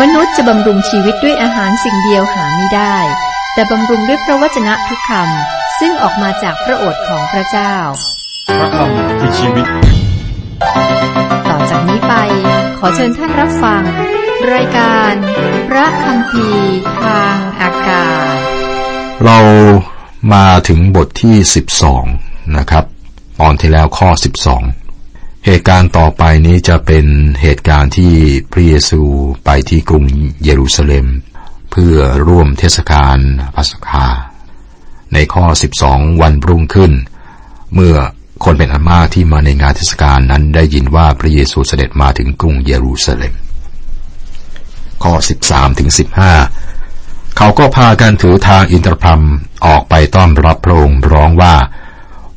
มนุษย์จะบำรุงชีวิตด้วยอาหารสิ่งเดียวหาไม่ได้ แต่บำรุงด้วยพระวจนะทุกคำซึ่งออกมาจากพระโอษฐ์ของพระเจ้า พระคำคือชีวิต ต่อจากนี้ไป ขอเชิญท่านรับฟัง รายการ พระคำพีร์ทางอากาศ เรามาถึงบทที่ 12 นะครับ ตอนที่แล้วข้อ 12 เหตุการณ์ต่อไปนี้จะเป็นเหตุการณ์ที่พระเยซูไปที่กรุงเยรูซาเล็ม เพื่อร่วมเทศกาลปัสกา ในข้อ 12 วันรุ่งขึ้น เมื่อคนเป็นอันมากที่มาในงานเทศกาลนั้นได้ยินว่าพระเยซูเสด็จมาถึงกรุงเยรูซาเล็ม ข้อ 13ถึง15 เขาก็พากันถือทางอินทรพรมออกไปต้อนรับพระองค์ร้องว่า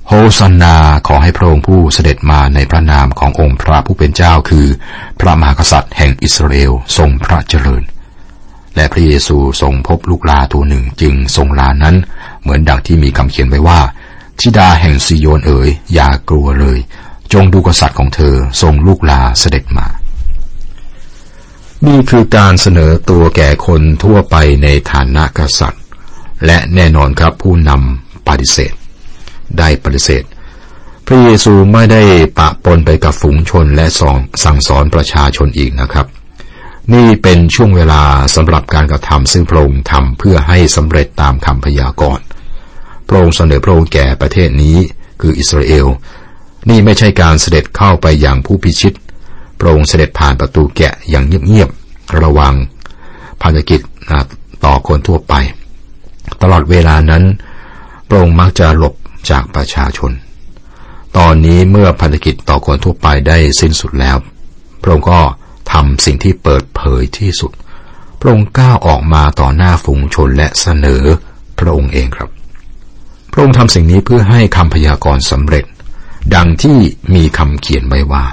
โฮสันนาขอให้พระองค์ผู้เสด็จมาในพระนามขององค์พระผู้เป็นเจ้าคือ พระมหากษัตริย์แห่งอิสราเอลทรงพระเจริญ และพระเยซูทรงพบลูกลาตัวหนึ่งจึงทรงลานั้น เหมือนดังที่มีคำเขียนไว้ว่าธิดาแห่งซิโยนเอ๋ยอย่ากลัวเลย จงดูกษัตริย์ของเธอทรงลูกลาเสด็จมา นี่คือการเสนอตัวแก่คนทั่วไปในฐานะกษัตริย์ และแน่นอนครับผู้นำปฏิเสธ ได้ปฏิเสธ พระเยซูไม่ได้ปะปนไปกับฝูงชนและสองสั่งสอนประชาชนอีกนะครับ นี่เป็นช่วงเวลาสำหรับการกระทำซึ่งพระองค์ทำเพื่อให้สำเร็จตามคำพยากรณ์พระองค์เสนอพระองค์แก่ประเทศนี้คืออิสราเอล นี่ไม่ใช่การเสด็จเข้าไปอย่างผู้พิชิต พระองค์เสด็จผ่านประตูแกะอย่างเงียบๆ ระวังภารกิจต่อคนทั่วไป ตลอดเวลานั้น พระองค์มักจะหลบ จากประชาชน ตอนนี้เมื่อภารกิจต่อคนทั่วไปได้สิ้นสุดแล้ว พระองค์ก็ทำสิ่งที่เปิดเผยที่สุด พระองค์ก้าวออกมาต่อหน้าฝูงชนและเสนอพระองค์เองครับ พระองค์ทำสิ่งนี้เพื่อให้คำพยากรณ์สำเร็จ ดังที่มีคำเขียนไว้ว่า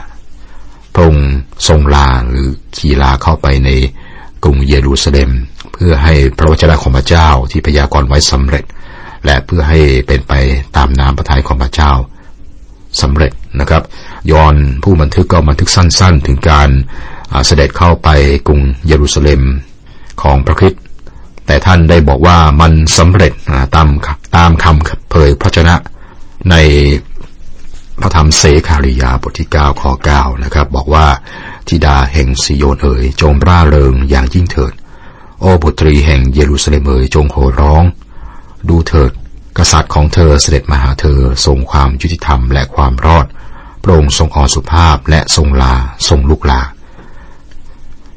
พระองค์ทรงลาหรือขี่ลาเข้าไปในกรุงเยรูซาเล็ม เพื่อให้พระวจนะของพระเจ้าที่พยากรณ์ไว้สำเร็จ และเพื่อให้เป็นไปตามน้ำพระทัยของพระเจ้าสำเร็จนะครับ ยอนผู้บันทึกก็บันทึกสั้น ๆ ถึงการเสด็จเข้าไปกรุงเยรูซาเล็มของพระคริสต์แต่ท่านได้บอกว่ามันสำเร็จตามตามคำเผยพระชนะในพระธรรมเสคาริยาบทที่9ข้อ9นะครับ บอกว่าทิดาแห่งซิโยนเอ๋ยจงร่าเริงอย่างยิ่งเถิด โอ้บุตรีแห่งเยรูซาเล็มเอ๋ยจงโห่ร้อง ดูเถิด กษัตริย์ของเธอเสด็จมาหาเธอทรงความยุติธรรมและความรอดพระองค์ทรงอ่อนสุภาพและทรงลาทรงลุกลา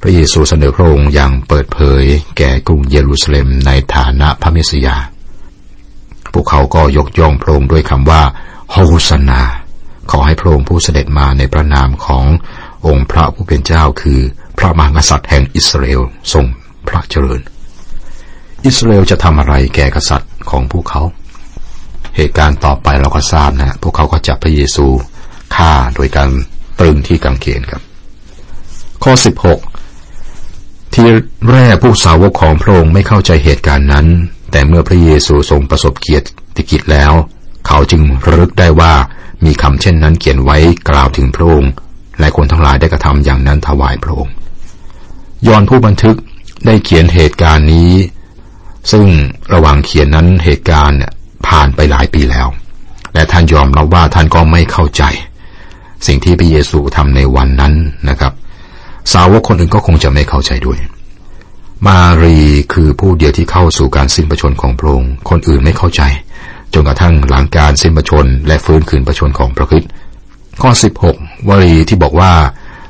พระเยซูเสนอพระองค์อย่างเปิดเผย แก่กรุงเยรูซาเล็มในฐานะพระเมสยา พวกเขาก็ยกย่องพระองค์ด้วยคำว่าโฮสนา ขอให้พระองค์ผู้เสด็จมาในพระนามขององค์พระผู้เป็นเจ้าคือพระมหากษัตริย์แห่งอิสราเอลทรงพระเจริญ อิสราเอลจะทำอะไรแก่กษัตริย์ ของพวกเขา เหตุการณ์ต่อไปเราก็ทราบนะพวกเขาก็จับพระเยซูฆ่าโดยการตรึงที่กังเขนครับ ข้อ 16 ที่แรกผู้สาวกของพระองค์ไม่เข้าใจเหตุการณ์นั้น แต่เมื่อพระเยซูทรงประสบเกียรติกิจแล้ว เขาจึงระลึกได้ว่ามีคำเช่นนั้นเขียนไว้กล่าวถึงพระองค์และคนทั้งหลายได้กระทำอย่างนั้นถวายพระองค์ ยอนผู้บันทึกได้เขียนเหตุการณ์นี้ ซึ่งระหว่างเขียนนั้นเหตุการณ์ผ่านไปหลายปีแล้ว และท่านยอมรับว่าท่านก็ไม่เข้าใจ สิ่งที่พระเยซูทำในวันนั้นนะครับ สาวกคนอื่นก็คงจะไม่เข้าใจด้วย มารีคือผู้เดียวที่เข้าสู่การสิ้นประชนของพระองค์คนอื่นไม่เข้าใจจนกระทั่งหลังการสิ้นประชนและฟื้นคืนประชนของพระคริสต์ข้อ 16 วลีที่บอกว่า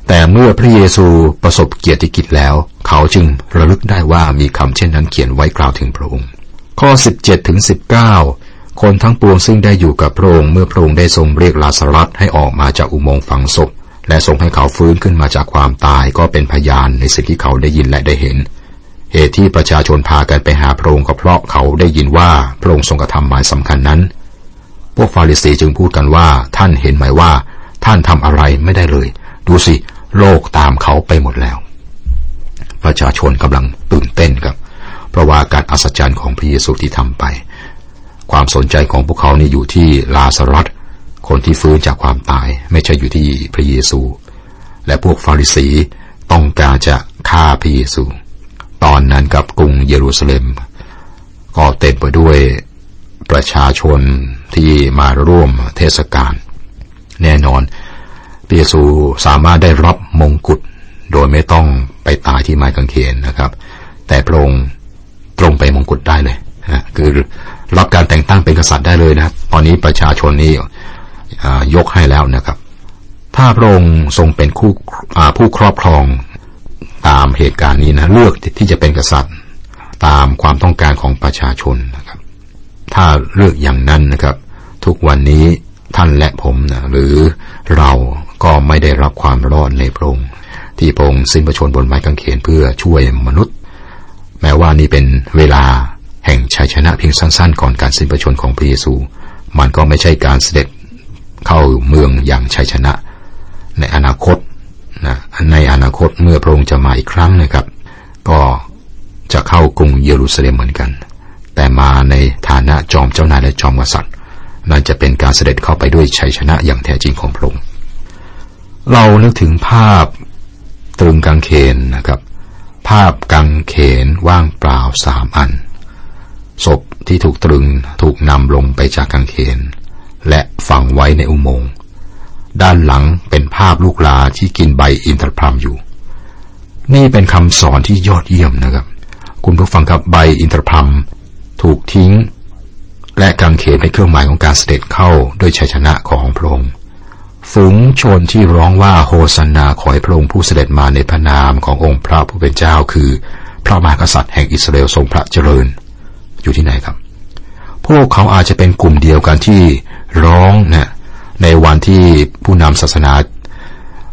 แต่เมื่อพระเยซูประสบเกียรติกิจแล้ว เขาจึงระลึกได้ว่ามีคำเช่นนั้นเขียนไว้กล่าวถึงพระองค์ ข้อ 17ถึง19 คนทั้งปวงซึ่งได้อยู่กับพระองค์เมื่อพระองค์ได้ทรงเรียกลาสรัสให้ออกมาจากอุโมงค์ฝังศพ และทรงให้เขาฟื้นขึ้นมาจากความตายก็เป็นพยานในสิ่งที่เขาได้ยินและได้เห็น เหตุที่ประชาชนพากันไปหาพระองค์ก็เพราะเขาได้ยินว่าพระองค์ทรงกระทำหมายสำคัญนั้น พวกฟาริสีจึงพูดกันว่าท่านเห็นไหมว่า ท่านทำอะไรไม่ได้เลย ดูสิ โลกตามเขาไปหมดแล้ว ประชาชนกำลังตื่นเต้นครับ เพราะว่าการอัศจรรย์ของพระเยซูที่ทำไป ความสนใจของพวกเขานี่อยู่ที่ลาสรัสคนที่ฟื้นจากความตาย ไม่ใช่อยู่ที่พระเยซู และพวกฟาริสีต้องการจะฆ่าพระเยซู ตอนนั้นกับกรุงเยรูซาเล็ม ก็เต็มไปด้วยประชาชนที่มาร่วมเทศกาลแน่นอน เยซูสามารถได้รับมงกุฎโดยไม่ต้องไปตายที่ไม้กางเขนนะครับ แต่พระองค์ตรงไปมงกุฎได้เลยนะคือรับการแต่งตั้งเป็นกษัตริย์ได้เลยนะตอนนี้ประชาชนนี้ยกให้แล้วนะครับ ถ้าพระองค์ทรงเป็นคู่ผู้ครอบครองตามเหตุการณ์นี้นะเลือกที่จะเป็นกษัตริย์ ตามความต้องการของประชาชนนะครับ ถ้าเลือกอย่างนั้นนะครับ ทุกวันนี้ท่านและผมนะหรือเรา ก็ไม่ได้รับความรอดในพระองค์ที่พระองค์สิ้นพระชนบนไม้กางเขนเพื่อช่วยมนุษย์ แม้ว่านี่เป็นเวลาแห่งชัยชนะเพียงสั้นๆ ก่อนการสิ้นพระชนของพระเยซู มันก็ไม่ใช่การเสด็จเข้าเมืองอย่างชัยชนะ ในอนาคตนะในอนาคตเมื่อพระองค์จะมาอีกครั้งนะครับ ก็จะเข้ากรุงเยรูซาเล็มเหมือนกัน แต่มาในฐานะจอมเจ้านายและจอมกษัตริย์นั่นจะเป็นการเสด็จเข้าไปด้วยชัยชนะอย่างแท้จริงของพระองค์ เรานึกถึงภาพตรึงกางเขนนะครับ ภาพกางเขนว่างเปล่าสามอัน ศพที่ถูกตรึงถูกนำลงไปจากกางเขน และฝังไว้ในอุโมงค์ด้านหลังเป็นภาพลูกลาที่กินใบอินทรพรมอยู่ นี่เป็นคำสอนที่ยอดเยี่ยมนะครับ คุณผู้ฟังครับใบอินทรพรมถูกทิ้ง และกางเขนเป็นเครื่องหมายของการเสด็จเข้าด้วยชัยชนะของพระองค์ ฝูงชนที่ร้องว่าโฮสันนาขอให้พระองค์ผู้เสด็จมาในพระนามขององค์พระผู้เป็นเจ้าคือ พระมหากษัตริย์แห่งอิสราเอลทรงพระเจริญ อยู่ที่ไหนครับ พวกเขาอาจจะเป็นกลุ่มเดียวกันที่ร้องนะในวันที่ผู้นำศาสนา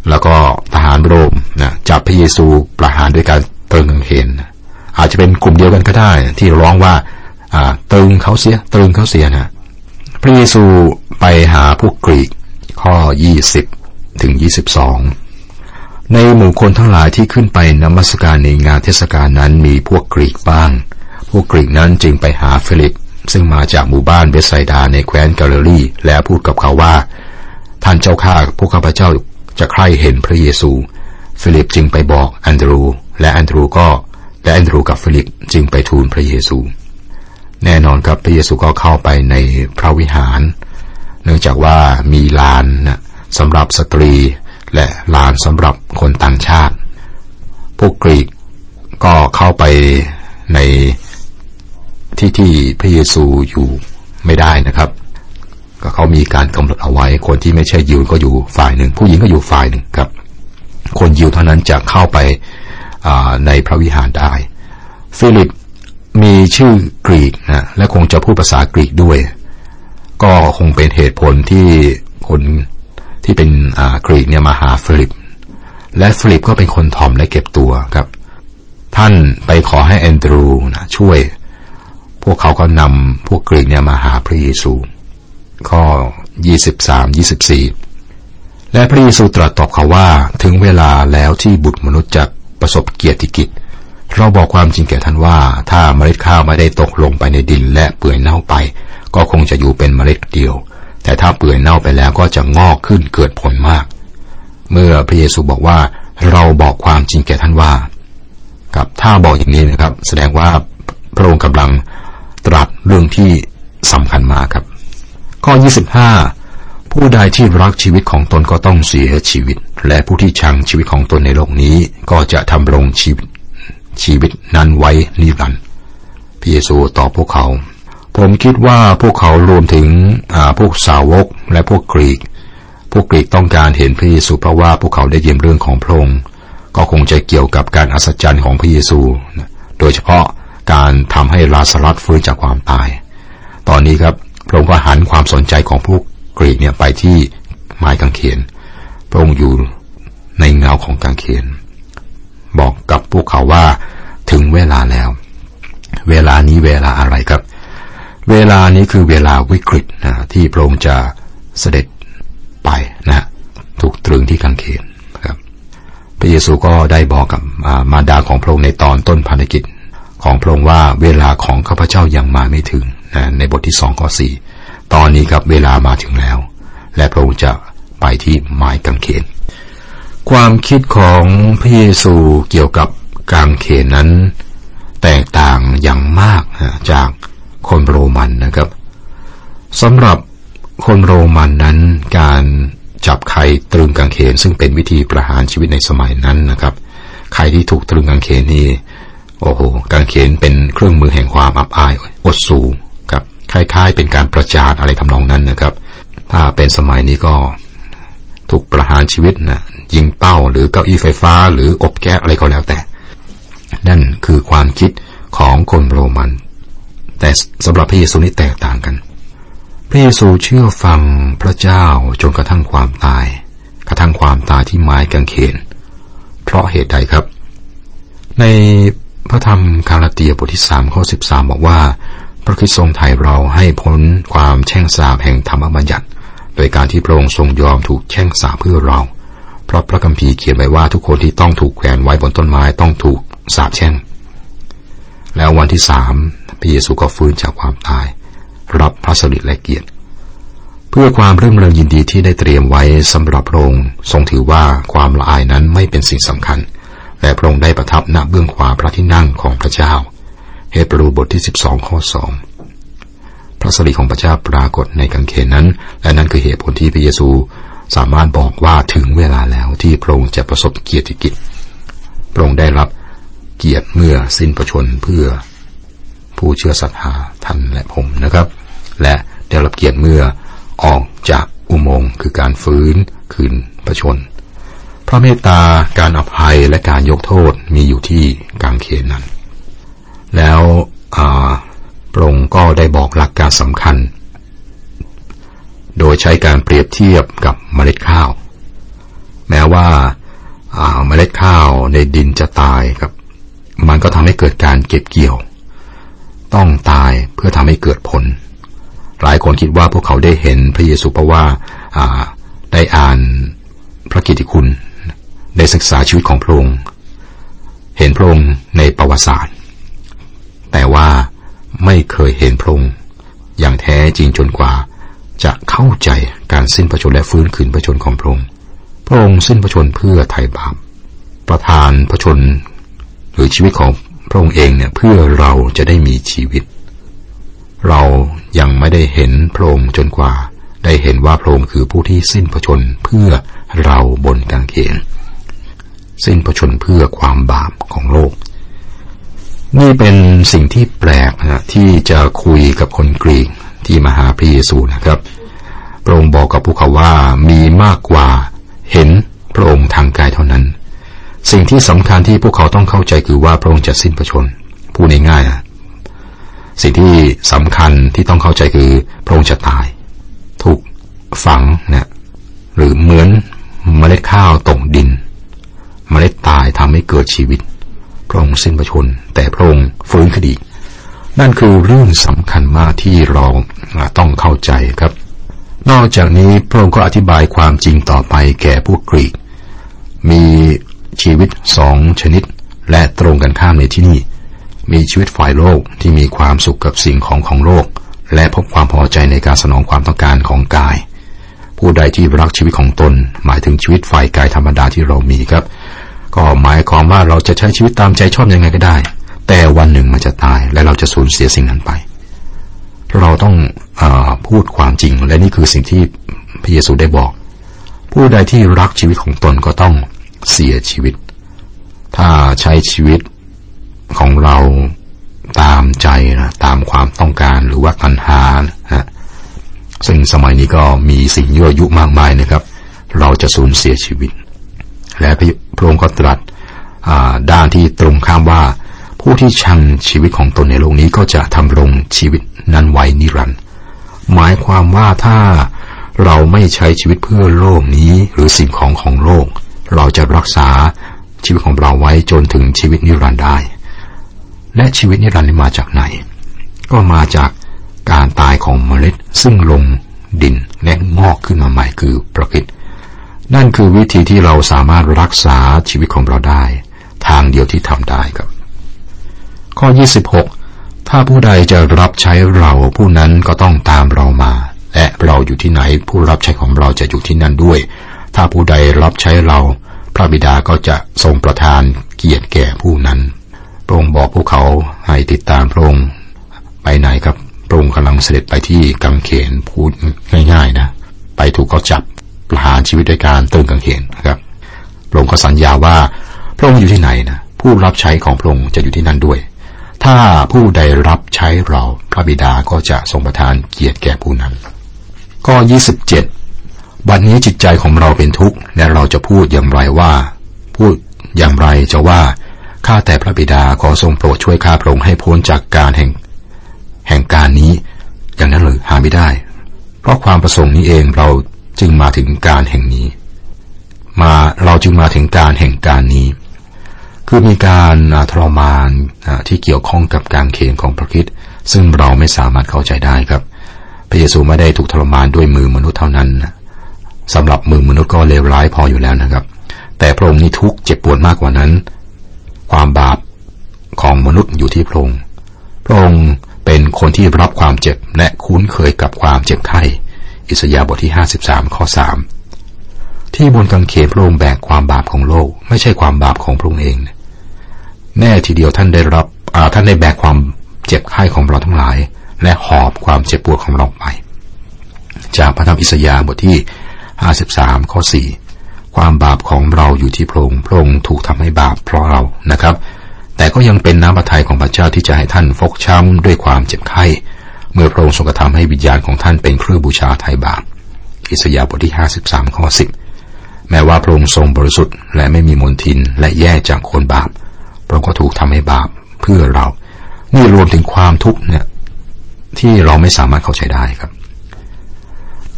แล้วก็ทหารโรมนะจับพระเยซูประหารด้วยการตรึงกางเขนอาจจะเป็นกลุ่มเดียวกันก็ได้ ที่ร้องว่าตรึงเขาเสียตรึงเขาเสียนะพระเยซูไปหาพวกกรีก ข้อ 20 ถึง 22 ในหมู่คนทั้งหลายที่ขึ้นไปนมัสการในงานเทศกาลนั้นมีพวกกรีกบ้าง พวกกรีกนั้นจึงไปหาฟิลิป ซึ่งมาจากหมู่บ้านเบสไซดาในแคว้นกาลิลีและพูดกับเขาว่า ท่านเจ้าข้าพวกข้าพเจ้าจะใคร่เห็นพระเยซู ฟิลิปจึงไปบอกแอนดรู และแอนดรูก็และแอนดรูกับฟิลิปจึงไปทูลพระเยซู แน่นอนครับพระเยซูก็เข้าไปในพระวิหาร เนื่องจากว่ามีลานนะสำหรับสตรีและลานสำหรับคนต่างชาติ พวกกรีกก็เข้าไปในที่ที่พระเยซูอยู่ไม่ได้นะครับ ก็เขามีการกำหนดเอาไว้ คนที่ไม่ใช่ยิวก็อยู่ฝ่ายหนึ่ง ผู้หญิงก็อยู่ฝ่ายหนึ่งครับ คนยิวเท่านั้นจะเข้าไปในพระวิหารได้ ฟิลิปมีชื่อกรีกนะและคงจะพูดภาษากรีกด้วย ก็คงเป็นเหตุผลที่คนที่เป็นกรีกเนี่ยมาหาฟิลิป และฟิลิปก็เป็นคนถ่อมและเก็บตัวครับ ท่านไปขอให้แอนดรูนะช่วย พวกเขาก็นำพวกกรีกเนี่ยมาหาพระเยซูข้อ23 24และพระเยซูตรัสตอบเขาว่าถึงเวลาแล้วที่บุตรมนุษย์จะประสบเกียรติกิจ เราบอกความจริงแก่ท่านว่า ถ้าเมล็ดข้าวไม่ได้ตกลงไปในดินและเปื่อยเน่าไป ก็คงจะอยู่เป็นเมล็ดเดียว แต่ถ้าเปื่อยเน่าไปแล้วก็จะงอกขึ้นเกิดผลมาก เมื่อพระเยซูบอกว่าเราบอกความจริงแก่ท่านว่า กับถ้าบอกอย่างนี้นะครับ แสดงว่าพระองค์กำลังตรัสเรื่องที่สำคัญมากครับ ข้อ 25 ผู้ใดที่รักชีวิตของตนก็ต้องเสียชีวิต และผู้ที่ชังชีวิตของตนในโลกนี้ก็จะทำรงชีวิต ชีวิตนั้นไว้นิรันดร์พระเยซูตอบพวกเขา ผมคิดว่าพวกเขารวมถึงพวกสาวกและพวกกรีก พวกกรีกต้องการเห็นพระเยซูเพราะว่าพวกเขาได้ยินเรื่องของพระองค์ก็คงจะเกี่ยวกับการอัศจรรย์ของพระเยซู โดยเฉพาะการทำให้ลาสรัสฟื้นจากความตาย ตอนนี้ครับพระองค์ก็หันความสนใจของพวกกรีกเนี่ยไปที่ไม้กางเขน พระองค์อยู่ในเงาของกางเขน บอกกับพวกเขาว่าถึงเวลาแล้ว เวลานี้เวลาอะไรครับ เวลานี้คือเวลาวิกฤตนะที่พระองค์จะเสด็จไปนะถูกตรึงที่กางเขนครับ พระเยซูก็ได้บอกกับมารดาของพระองค์ในตอนต้นพันธกิจ ของพระองค์ว่าเวลาของข้าพเจ้ายังมาไม่ถึงนะในบทที่สองข้อสี่ตอนนี้ครับเวลามาถึงแล้ว และพระองค์จะไปที่ไม้กางเขน ความคิดของพระเยซูเกี่ยวกับกางเขนนั้น แตกต่างอย่างมากจากคนโรมันนะครับสำหรับคนโรมันนั้นการจับใครตรึงกางเขน ซึ่งเป็นวิธีประหารชีวิตในสมัยนั้นนะครับ ใครที่ถูกตรึงกางเขนนี่โอ้โหกางเขนเป็นเครื่องมือแห่งความอับอายอดสูงครับคล้ายๆ เป็นการประจานอะไรทำนองนั้นนะครับ ถ้าเป็นสมัยนี้ก็ ถูกประหารชีวิตนะยิงเป้าหรือเก้าอี้ไฟฟ้า หรืออบแก๊สอะไรก็แล้วแต่ นั่นคือความคิดของคนโรมัน แต่สำหรับพระเยซูนี่แตกต่างกันพระเยซูเชื่อฟังพระเจ้าจนกระทั่งความตาย กระทั่งความตายที่ไม้กางเขน เพราะเหตุใดครับ ในพระธรรมคาราเตียบทที่สามข้อสิบสามบอกว่า พระคิดทรงไถ่เราให้พ้นความแช่งสาบแห่งธรรมบัญญัติ โดยการที่พระองค์ทรงยอมถูกแช่งสาเพื่อเรา เพราะพระคัมภีร์เขียนไว้ว่าทุกคนที่ต้องถูกแขวนไว้บนต้นไม้ต้องถูกสาบแช่ง แล้ววันที่สามพระเยซูก็ฟื้นจากความตาย รับพระสิริและเกียรติ เพื่อความเรื่มเริงยินดีที่ได้เตรียมไว้สำหรับพระองค์ทรงถือว่าความละอายนั้นไม่เป็นสิ่งสำคัญ และพระองค์ได้ประทับณเบื้องขวาพระที่นั่งของพระเจ้า เฮบรูบทที่ 12 ข้อ 2 สริของพระเจ้าปรากฏในกังเขนนั้น และนั่นคือเหตุผลที่พระเยซูสามารถบอกว่าถึงเวลาแล้วที่พระองค์จะประสบเกียรติกิจพระองค์ได้รับเกียรติเมื่อสิ้นประชนเพื่อผู้เชื่อศรัทธาท่านและผมนะครับ และได้รับเกียรติเมื่อออกจากอุโมงค์คือการฟื้นคืนประชน พระเมตตาการอภัยและการยกโทษมีอยู่ที่กางเขนนั้น แล้ว พระองค์ก็ได้บอกหลักการสำคัญ โดยใช้การเปรียบเทียบกับเมล็ดข้าว แม้ว่าเมล็ดข้าวในดินจะตายครับ มันก็ทำให้เกิดการเก็บเกี่ยว ต้องตายเพื่อทำให้เกิดผล หลายคนคิดว่าพวกเขาได้เห็นพระเยซูเพราะว่าได้อ่านพระกิตติคุณได้ศึกษาชีวิตของพระองค์ เห็นพระองค์ในประวัติศาสตร์ แต่ว่า ไม่เคยเห็นพระองค์อย่างแท้จริงจนกว่า จะเข้าใจการสิ้นพระชนและฟื้นคืนพระชนของพระองค์ พระองค์สิ้นพระชนเพื่อไถ่บาป ประทานพระชนหรือชีวิตของพระองค์เองเนี่ยเพื่อเราจะได้มีชีวิต เรายังไม่ได้เห็นพระองค์จนกว่า ได้เห็นว่าพระองค์คือผู้ที่สิ้นพระชนเพื่อเราบนกางเขนสิ้นพระชนเพื่อความบาปของโลก นี่เป็นสิ่งที่แปลกนะที่จะคุยกับคนกรีกที่มาหาพระเยซูนะครับ พระองค์บอกกับพวกเขาว่ามีมากกว่าเห็นพระองค์ทางกายเท่านั้น สิ่งที่สำคัญที่พวกเขาต้องเข้าใจคือว่าพระองค์จะสิ้นพระชนพูดง่ายๆนะสิ่งที่สำคัญที่ต้องเข้าใจคือพระองค์จะตาย ถูกฝังนะหรือเหมือนเมล็ดข้าวตกดิน เมล็ดตายทำให้เกิดชีวิต พระองค์สิ้นพระชน แต่พระองค์ฟื้นคดีนั่นคือเรื่องสำคัญมากที่เราต้องเข้าใจครับ นอกจากนี้พระองค์ก็อธิบายความจริงต่อไปแก่พวกกรีก มีชีวิตสองชนิด และตรงกันข้ามในที่นี่ มีชีวิตฝ่ายโลกที่มีความสุขกับสิ่งของของโลก และพบความพอใจในการสนองความต้องการของกาย ผู้ใดที่รักชีวิตของตน หมายถึงชีวิตฝ่ายกายธรรมดาที่เรามีครับ ก็หมายความว่าเราจะใช้ชีวิตตามใจชอบยังไงก็ได้ แต่วันหนึ่งมันจะตายและเราจะสูญเสียสิ่งนั้นไป เราต้องอพูดความจริงและนี่คือสิ่งที่พระเยซูได้บอก ผู้ใดที่รักชีวิตของตนก็ต้องเสียชีวิต ถ้าใช้ชีวิตของเราตามใจนะตามความต้องการหรือว่าตัณหานะซึ่งสมัยนี้ก็มีสิ่งยั่วยุมากมายนะครับ เราจะสูญเสียชีวิต และพ ระองค์ก็ตรัสด้านที่ตรงข้ามว่า ผู้ที่ชังชีวิตของตนในโลกนี้ก็จะทำรงชีวิตนั้นไว้นิรันดร์หมายความว่าถ้าเราไม่ใช้ชีวิตเพื่อโลกนี้หรือสิ่งของของโลก เราจะรักษาชีวิตของเราไว้จนถึงชีวิตนิรันดร์ได้ และชีวิตนิรันดร์มาจากไหน ก็มาจากการตายของเมล็ดซึ่งลงดินและงอกขึ้นมาใหม่คือประคิด นั่นคือวิธีที่เราสามารถรักษาชีวิตของเราได้ ทางเดียวที่ทำได้ครับ ข้อ 26 ถ้าผู้ใดจะรับใช้เราผู้นั้นก็ต้องตามเรามา และเราอยู่ที่ไหน ผู้รับใช้ของเราจะอยู่ที่นั่นด้วย ถ้าผู้ใดรับใช้เรา พระบิดาก็จะทรงประทานเกียรติแก่ผู้นั้นพระองค์บอกพวกเขาให้ติดตามพระองค์ไปไหนครับพระองค์กำลังเสด็จไปที่กังเขนพูดง่าย ๆ นะ ไปถูกเขาจับ ประหารชีวิตด้วยการตึงกังเขนนะครับพระองค์ก็สัญญาว่าพระองค์อยู่ที่ไหนนะผู้รับใช้ของพระองค์จะอยู่ที่นั่นด้วย ถ้าผู้ใดรับใช้เราพระบิดาก็จะทรงประทานเกียรติแก่ผู้นั้น ก็ยี่สิบเจ็ดวันนี้จิตใจของเราเป็นทุกข์และเราจะพูดอย่างไรว่า พูดอย่างไรจะว่าข้าแต่พระบิดาขอทรงโปรดช่วยข้าพระองค์ให้พ้นจากการแห่ง แห่งการนี้ อย่างนั้นหรือหาไม่ได้ เพราะความประสงค์นี้เองเรา จึงมาถึงการแห่งนี้ มาเราจึงมาถึงการแห่งการนี้ คือมีการทรมานที่เกี่ยวข้องกับการเขนของพระคิดซึ่งเราไม่สามารถเข้าใจได้ครับ พระเยซูไม่ได้ถูกทรมานด้วยมือมนุษย์เท่านั้นสำหรับมือมนุษย์ก็เลวร้ายพออยู่แล้วนะครับ แต่พระองค์นี้ทุกเจ็บปวดมากกว่านั้น ความบาปของมนุษย์อยู่ที่พระองค์พระองค์เป็นคนที่รับความเจ็บและคุ้นเคยกับความเจ็บไข้ อิสยาห์บทที่ 53 ข้อ 3 ที่บนกางเขนพระองค์แบกความบาปของโลก ไม่ใช่ความบาปของพระองค์เอง แน่ทีเดียวท่านได้รับท่านได้แบกความเจ็บไข้ของเราทั้งหลาย และหอบความเจ็บปวดของเราไป จากพระธรรมอิสยาห์บทที่ 53 ข้อ 4 ความบาปของเราอยู่ที่พระองค์พระองค์ถูกทำให้บาปเพราะเรานะครับ แต่ก็ยังเป็นน้ำพระทัยของพระเจ้าที่จะให้ท่านฟกช้ำด้วยความเจ็บไข้ เมื่อพระองค์ทรงกระทำให้วิญญาณของท่านเป็นเครื่องบูชาไถ่บาปอิสยาห์บทที่ 53 ข้อ 10 แม้ว่าพระองค์ทรงบริสุทธิ์และไม่มีมลทินและแย่จากคนบาป พระองค์ก็ถูกทำให้บาปเพื่อเรา นี่รวมถึงความทุกข์เนี่ยที่เราไม่สามารถเข้าใจได้ครับ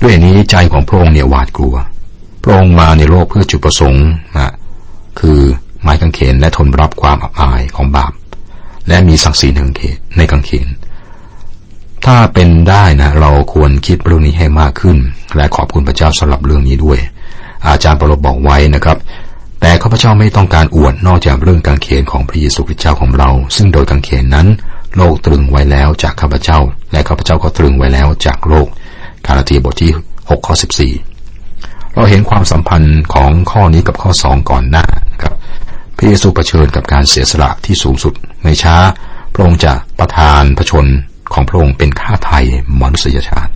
ด้วยนี้ใจของพระองค์เนี่ยหวาดกลัว พระองค์มาในโลกเพื่อจุดประสงค์นะคือไม้กางเขนและทนรับความอับอายของบาป และมีศักดิ์ศรีในกางเขนในกางเขน ถ้าเป็นได้นะเราควรคิดเรื่องนี้ให้มากขึ้น และขอบคุณพระเจ้าสำหรับเรื่องนี้ด้วย อาจารย์ปรลบบอกไว้นะครับ แต่ข้าพเจ้าไม่ต้องการอวดนอกจากเรื่องกางเขนของพระเยซูคริสต์เจ้าของเรา ซึ่งโดยกางเขนนั้น โลกตรึงไว้แล้วจากข้าพเจ้า และข้าพเจ้าก็ตรึงไว้แล้วจากโลก กาลาตีบทที่6ข้อ14 เราเห็นความสัมพันธ์ของข้อนี้กับข้อสองก่อนหน้าครับพระเยซูเผชิญกับการเสียสละที่สูงสุด ไม่ช้าพระองค์จะประทานพระชน ของพระองค์เป็นค่าไทยมนุษยชาติ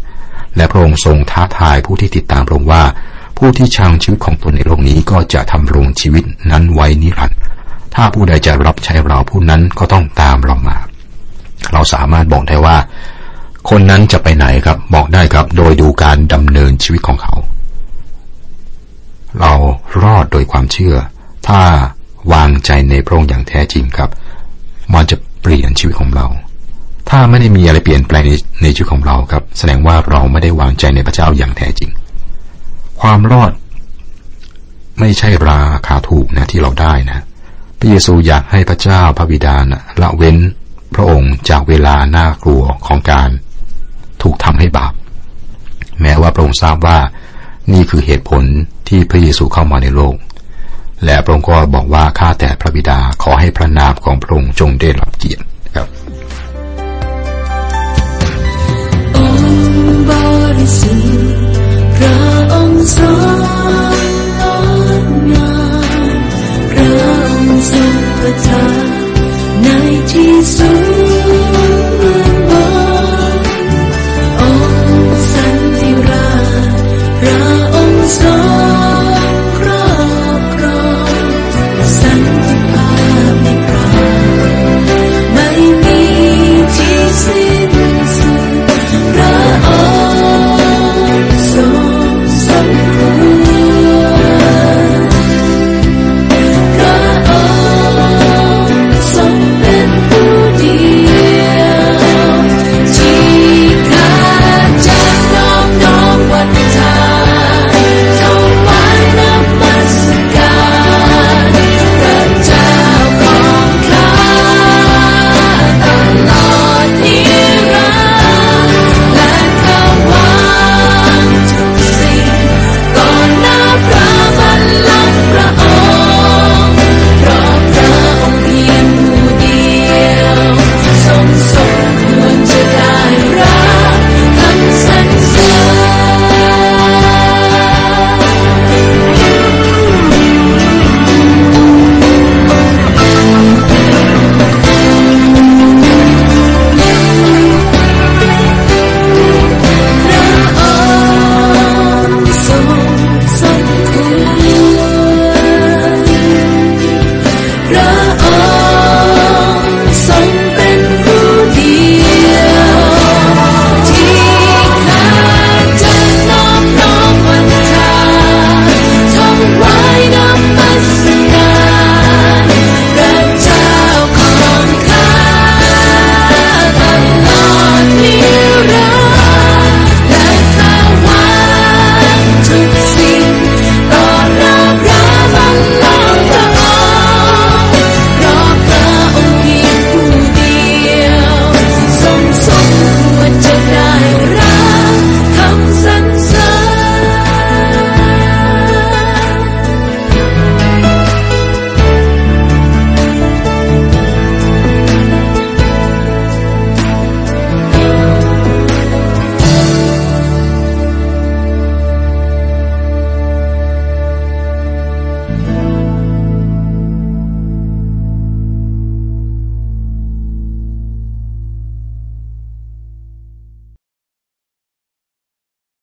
และพระองค์ทรงท้าทายผู้ที่ติดตามพระองค์ว่า ผู้ที่ชังชีวิตของตนในโลกนี้ก็จะทำรงชีวิตนั้นไว้นิรันดร์ถ้าผู้ใดจะรับใช้เราผู้นั้นก็ต้องตามเรามา เราสามารถบอกได้ว่า คนนั้นจะไปไหนครับบอกได้ครับ โดยดูการดำเนินชีวิตของเขา เรารอดโดยความเชื่อ ถ้าวางใจในพระองค์อย่างแท้จริงครับ มันจะเปลี่ยนชีวิตของเรา ถ้าไม่ได้มีอะไรเปลี่ยนแปลงในชีวิตของเราครับ แสดงว่าเราไม่ได้วางใจในพระเจ้าอย่างแท้จริง ความรอด ไม่ใช่ราคาถูกนะที่เราได้นะ พระเยซูอยากให้พระเจ้าพระบิดานะละเว้นพระองค์จากเวลาน่ากลัวของการถูกทำให้บาป แม้ว่าพระองค์ทราบว่านี่คือเหตุผลที่พระเยซูเข้ามาในโลก และพระองค์ก็บอกว่าข้าแต่พระบิดาขอให้พระนามของพระองค์จงได้รับเกียรติ สิพระองค์ทรง